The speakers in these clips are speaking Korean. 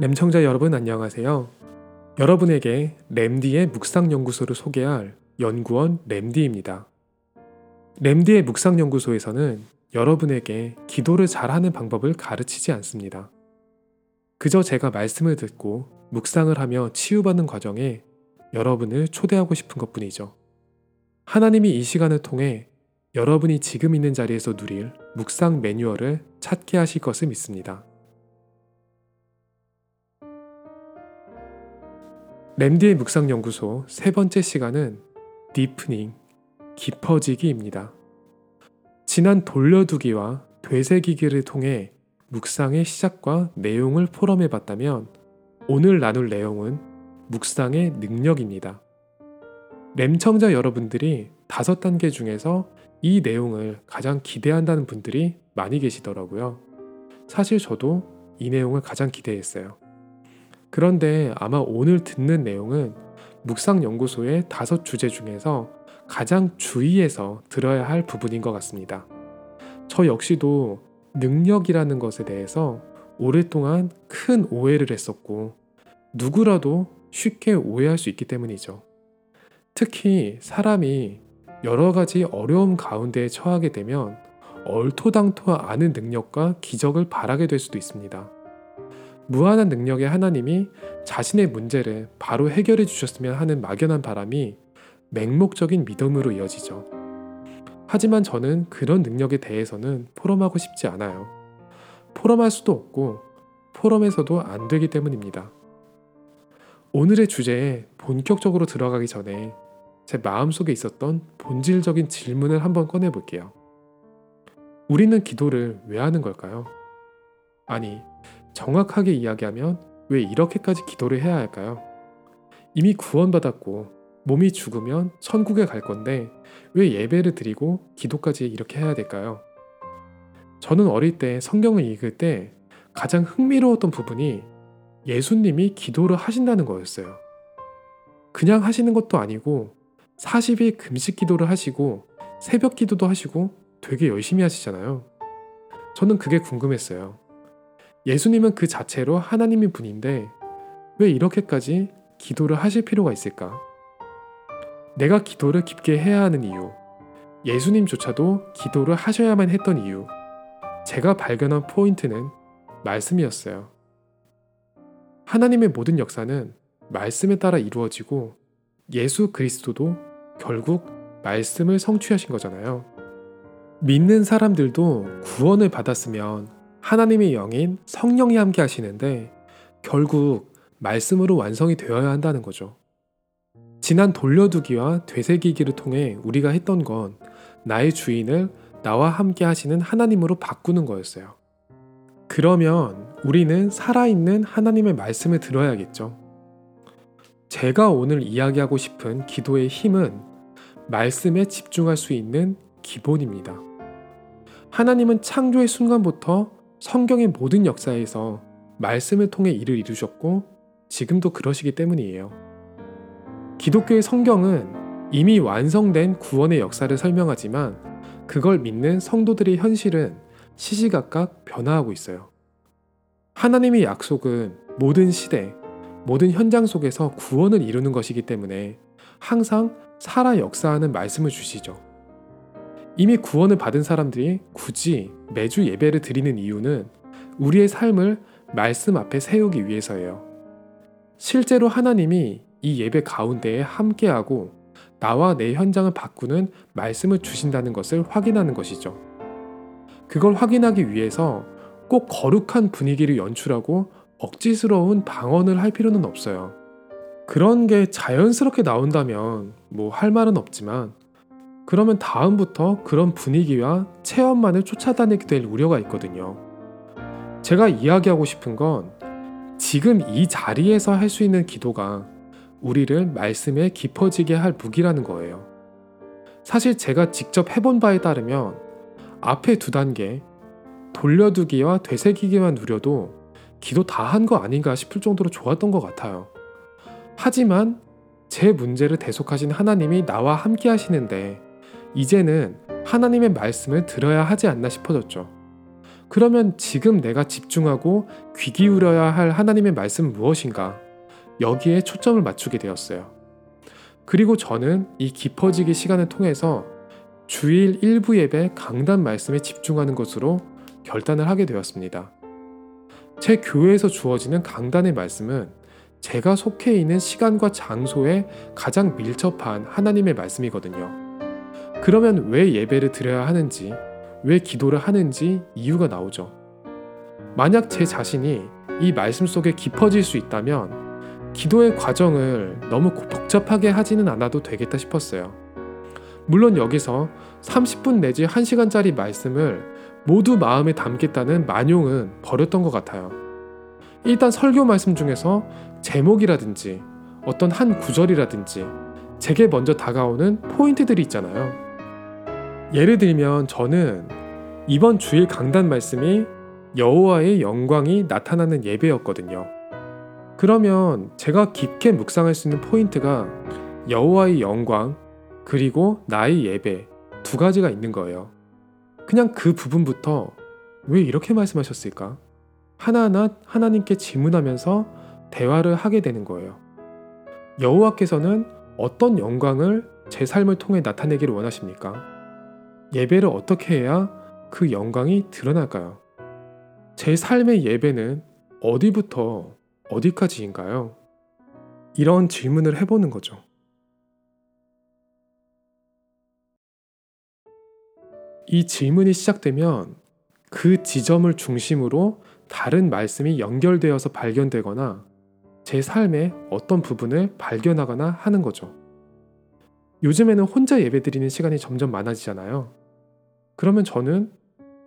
램청자 여러분 안녕하세요. 여러분에게 램디의 묵상연구소를 소개할 연구원 램디입니다. 램디의 묵상연구소에서는 여러분에게 기도를 잘하는 방법을 가르치지 않습니다. 그저 제가 말씀을 듣고 묵상을 하며 치유받는 과정에 여러분을 초대하고 싶은 것 뿐이죠. 하나님이 이 시간을 통해 여러분이 지금 있는 자리에서 누릴 묵상 매뉴얼을 찾게 하실 것을 믿습니다. 램디의 묵상연구소 세 번째 시간은 디프닝, 깊어지기입니다. 지난 돌려두기와 되새기기를 통해 묵상의 시작과 내용을 포럼해 봤다면 오늘 나눌 내용은 묵상의 능력입니다. 램청자 여러분들이 다섯 단계 중에서 이 내용을 가장 기대한다는 분들이 많이 계시더라고요. 사실 저도 이 내용을 가장 기대했어요. 그런데 아마 오늘 듣는 내용은 묵상연구소의 다섯 주제 중에서 가장 주의해서 들어야 할 부분인 것 같습니다. 저 역시도 능력이라는 것에 대해서 오랫동안 큰 오해를 했었고 누구라도 쉽게 오해할 수 있기 때문이죠. 특히 사람이 여러 가지 어려움 가운데 처하게 되면 얼토당토 않은 능력과 기적을 바라게 될 수도 있습니다. 무한한 능력의 하나님이 자신의 문제를 바로 해결해 주셨으면 하는 막연한 바람이 맹목적인 믿음으로 이어지죠. 하지만 저는 그런 능력에 대해서는 포럼하고 싶지 않아요. 포럼할 수도 없고 포럼에서도 안 되기 때문입니다. 오늘의 주제에 본격적으로 들어가기 전에 제 마음속에 있었던 본질적인 질문을 한번 꺼내 볼게요. 우리는 기도를 왜 하는 걸까요? 아니, 정확하게 이야기하면 왜 이렇게까지 기도를 해야 할까요? 이미 구원받았고 몸이 죽으면 천국에 갈 건데 왜 예배를 드리고 기도까지 이렇게 해야 될까요? 저는 어릴 때 성경을 읽을 때 가장 흥미로웠던 부분이 예수님이 기도를 하신다는 거였어요. 그냥 하시는 것도 아니고 40일 금식 기도를 하시고 새벽 기도도 하시고 되게 열심히 하시잖아요. 저는 그게 궁금했어요. 예수님은 그 자체로 하나님의 분인데 왜 이렇게까지 기도를 하실 필요가 있을까? 내가 기도를 깊게 해야 하는 이유, 예수님조차도 기도를 하셔야만 했던 이유, 제가 발견한 포인트는 말씀이었어요. 하나님의 모든 역사는 말씀에 따라 이루어지고 예수 그리스도도 결국 말씀을 성취하신 거잖아요. 믿는 사람들도 구원을 받았으면 하나님의 영인 성령이 함께 하시는데 결국 말씀으로 완성이 되어야 한다는 거죠. 지난 돌려두기와 되새기기를 통해 우리가 했던 건 나의 주인을 나와 함께 하시는 하나님으로 바꾸는 거였어요. 그러면 우리는 살아있는 하나님의 말씀을 들어야겠죠. 제가 오늘 이야기하고 싶은 기도의 힘은 말씀에 집중할 수 있는 기본입니다. 하나님은 창조의 순간부터 성경의 모든 역사에서 말씀을 통해 일을 이루셨고 지금도 그러시기 때문이에요. 기독교의 성경은 이미 완성된 구원의 역사를 설명하지만 그걸 믿는 성도들의 현실은 시시각각 변화하고 있어요. 하나님의 약속은 모든 시대, 모든 현장 속에서 구원을 이루는 것이기 때문에 항상 살아 역사하는 말씀을 주시죠. 이미 구원을 받은 사람들이 굳이 매주 예배를 드리는 이유는 우리의 삶을 말씀 앞에 세우기 위해서예요. 실제로 하나님이 이 예배 가운데에 함께하고 나와 내 현장을 바꾸는 말씀을 주신다는 것을 확인하는 것이죠. 그걸 확인하기 위해서 꼭 거룩한 분위기를 연출하고 억지스러운 방언을 할 필요는 없어요. 그런 게 자연스럽게 나온다면 뭐 할 말은 없지만 그러면 다음부터 그런 분위기와 체험만을 쫓아다니게 될 우려가 있거든요. 제가 이야기하고 싶은 건 지금 이 자리에서 할 수 있는 기도가 우리를 말씀에 깊어지게 할 무기라는 거예요. 사실 제가 직접 해본 바에 따르면 앞에 두 단계, 돌려두기와 되새기기만 누려도 기도 다 한 거 아닌가 싶을 정도로 좋았던 것 같아요. 하지만 제 문제를 대속하신 하나님이 나와 함께 하시는데 이제는 하나님의 말씀을 들어야 하지 않나 싶어졌죠. 그러면 지금 내가 집중하고 귀 기울여야 할 하나님의 말씀은 무엇인가? 여기에 초점을 맞추게 되었어요. 그리고 저는 이 깊어지기 시간을 통해서 주일 일부 예배 강단 말씀에 집중하는 것으로 결단을 하게 되었습니다. 제 교회에서 주어지는 강단의 말씀은 제가 속해 있는 시간과 장소에 가장 밀접한 하나님의 말씀이거든요. 그러면 왜 예배를 드려야 하는지, 왜 기도를 하는지 이유가 나오죠. 만약 제 자신이 이 말씀 속에 깊어질 수 있다면 기도의 과정을 너무 복잡하게 하지는 않아도 되겠다 싶었어요. 물론 여기서 30분 내지 1시간짜리 말씀을 모두 마음에 담겠다는 만용은 버렸던 것 같아요. 일단 설교 말씀 중에서 제목이라든지 어떤 한 구절이라든지 제게 먼저 다가오는 포인트들이 있잖아요. 예를 들면 저는 이번 주일 강단 말씀이 여호와의 영광이 나타나는 예배였거든요. 그러면 제가 깊게 묵상할 수 있는 포인트가 여호와의 영광 그리고 나의 예배 두 가지가 있는 거예요. 그냥 그 부분부터 왜 이렇게 말씀하셨을까? 하나하나 하나님께 질문하면서 대화를 하게 되는 거예요. 여호와께서는 어떤 영광을 제 삶을 통해 나타내기를 원하십니까? 예배를 어떻게 해야 그 영광이 드러날까요? 제 삶의 예배는 어디부터 어디까지인가요? 이런 질문을 해보는 거죠. 이 질문이 시작되면 그 지점을 중심으로 다른 말씀이 연결되어서 발견되거나 제 삶의 어떤 부분을 발견하거나 하는 거죠. 요즘에는 혼자 예배드리는 시간이 점점 많아지잖아요. 그러면 저는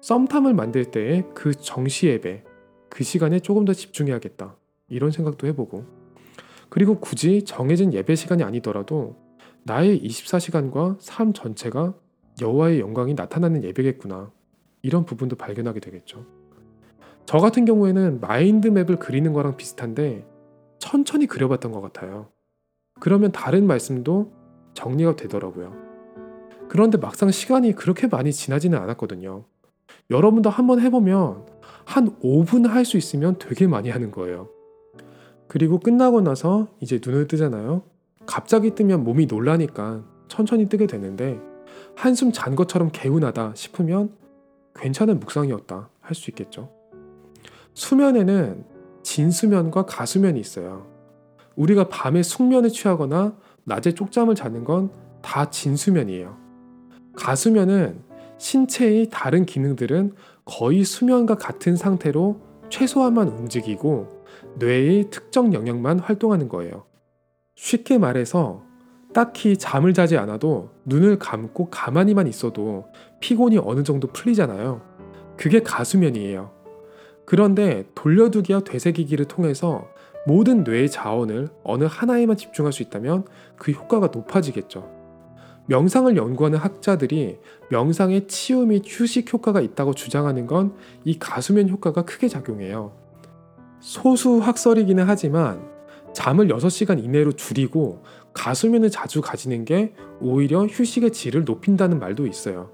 썸탐을 만들 때의 그 정시 예배, 그 시간에 조금 더 집중해야겠다. 이런 생각도 해보고. 그리고 굳이 정해진 예배 시간이 아니더라도 나의 24시간과 삶 전체가 여호와의 영광이 나타나는 예배겠구나. 이런 부분도 발견하게 되겠죠. 저 같은 경우에는 마인드맵을 그리는 거랑 비슷한데 천천히 그려봤던 것 같아요. 그러면 다른 말씀도 정리가 되더라고요. 그런데 막상 시간이 그렇게 많이 지나지는 않았거든요. 여러분도 한번 해보면 한 5분 할 수 있으면 되게 많이 하는 거예요. 그리고 끝나고 나서 이제 눈을 뜨잖아요. 갑자기 뜨면 몸이 놀라니까 천천히 뜨게 되는데 한숨 잔 것처럼 개운하다 싶으면 괜찮은 묵상이었다 할 수 있겠죠. 수면에는 진수면과 가수면이 있어요. 우리가 밤에 숙면에 취하거나 낮에 쪽잠을 자는 건 다 진수면이에요. 가수면은 신체의 다른 기능들은 거의 수면과 같은 상태로 최소한만 움직이고 뇌의 특정 영역만 활동하는 거예요. 쉽게 말해서 딱히 잠을 자지 않아도 눈을 감고 가만히만 있어도 피곤이 어느 정도 풀리잖아요. 그게 가수면이에요. 그런데 돌려두기와 되새기기를 통해서 모든 뇌의 자원을 어느 하나에만 집중할 수 있다면 그 효과가 높아지겠죠. 명상을 연구하는 학자들이 명상에 치유 및 휴식 효과가 있다고 주장하는 건 이 가수면 효과가 크게 작용해요. 소수 학설이기는 하지만 잠을 6시간 이내로 줄이고 가수면을 자주 가지는 게 오히려 휴식의 질을 높인다는 말도 있어요.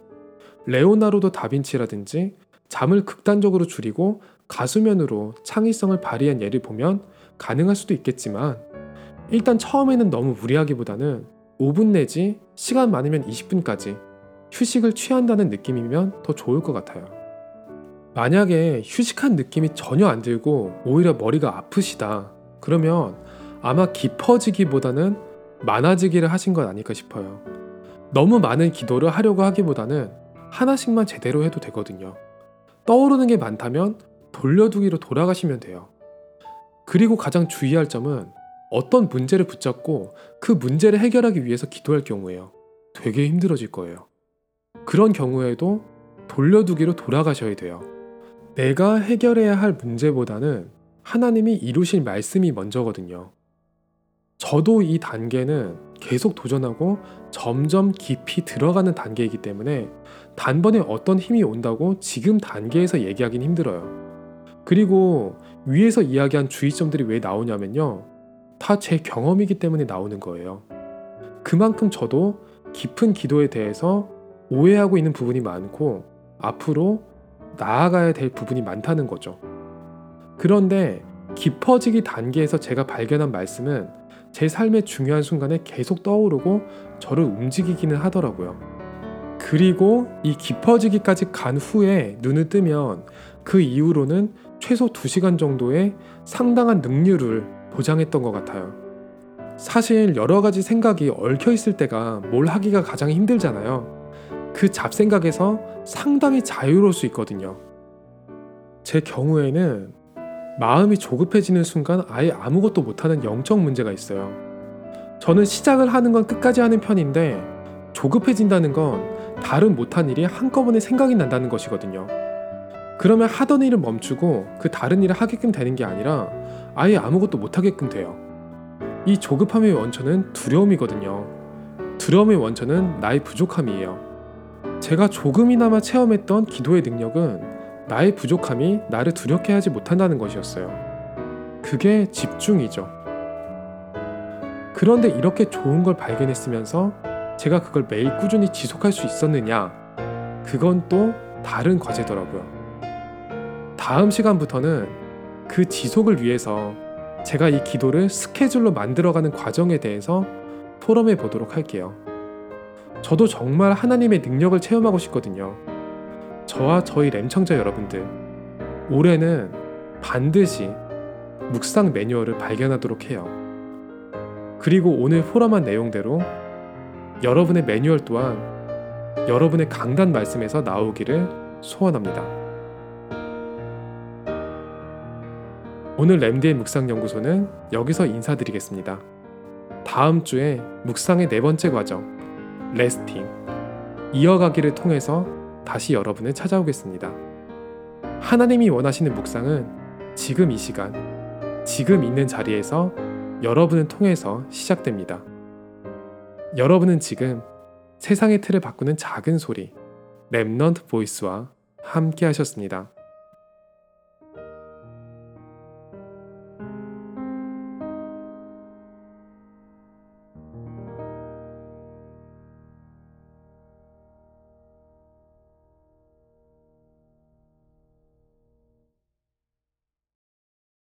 레오나르도 다빈치라든지 잠을 극단적으로 줄이고 가수면으로 창의성을 발휘한 예를 보면 가능할 수도 있겠지만 일단 처음에는 너무 무리하기보다는 5분 내지 시간 많으면 20분까지 휴식을 취한다는 느낌이면 더 좋을 것 같아요. 만약에 휴식한 느낌이 전혀 안 들고 오히려 머리가 아프시다. 그러면 아마 깊어지기보다는 많아지기를 하신 것 아닐까 싶어요. 너무 많은 기도를 하려고 하기보다는 하나씩만 제대로 해도 되거든요. 떠오르는 게 많다면 돌려두기로 돌아가시면 돼요. 그리고 가장 주의할 점은 어떤 문제를 붙잡고 그 문제를 해결하기 위해서 기도할 경우에요. 되게 힘들어질 거예요. 그런 경우에도 돌려두기로 돌아가셔야 돼요. 내가 해결해야 할 문제보다는 하나님이 이루실 말씀이 먼저거든요. 저도 이 단계는 계속 도전하고 점점 깊이 들어가는 단계이기 때문에 단번에 어떤 힘이 온다고 지금 단계에서 얘기하긴 힘들어요. 그리고 위에서 이야기한 주의점들이 왜 나오냐면요. 다 제 경험이기 때문에 나오는 거예요. 그만큼 저도 깊은 기도에 대해서 오해하고 있는 부분이 많고 앞으로 나아가야 될 부분이 많다는 거죠. 그런데 깊어지기 단계에서 제가 발견한 말씀은 제 삶의 중요한 순간에 계속 떠오르고 저를 움직이기는 하더라고요. 그리고 이 깊어지기까지 간 후에 눈을 뜨면 그 이후로는 최소 2시간 정도의 상당한 능률을 보장했던 것 같아요. 사실 여러 가지 생각이 얽혀 있을 때가 뭘 하기가 가장 힘들잖아요. 그 잡생각에서 상당히 자유로울 수 있거든요. 제 경우에는 마음이 조급해지는 순간 아예 아무것도 못하는 영적 문제가 있어요. 저는 시작을 하는 건 끝까지 하는 편인데 조급해진다는 건 다른 못한 일이 한꺼번에 생각이 난다는 것이거든요. 그러면 하던 일을 멈추고 그 다른 일을 하게끔 되는 게 아니라 아예 아무것도 못하게끔 돼요. 이 조급함의 원천은 두려움이거든요. 두려움의 원천은 나의 부족함이에요. 제가 조금이나마 체험했던 기도의 능력은 나의 부족함이 나를 두렵게 하지 못한다는 것이었어요. 그게 집중이죠. 그런데 이렇게 좋은 걸 발견했으면서 제가 그걸 매일 꾸준히 지속할 수 있었느냐? 그건 또 다른 과제더라고요. 다음 시간부터는 그 지속을 위해서 제가 이 기도를 스케줄로 만들어가는 과정에 대해서 토론해 보도록 할게요. 저도 정말 하나님의 능력을 체험하고 싶거든요. 저와 저희 램청자 여러분들, 올해는 반드시 묵상 매뉴얼을 발견하도록 해요. 그리고 오늘 포럼한 내용대로 여러분의 매뉴얼 또한 여러분의 강단 말씀에서 나오기를 소원합니다. 오늘 램디의 묵상 연구소는 여기서 인사드리겠습니다. 다음 주에 묵상의 네 번째 과정, 레스팅, 이어가기를 통해서 다시 여러분을 찾아오겠습니다. 하나님이 원하시는 묵상은 지금 이 시간, 지금 있는 자리에서 여러분을 통해서 시작됩니다. 여러분은 지금 세상의 틀을 바꾸는 작은 소리, 랩넌트 보이스와 함께 하셨습니다.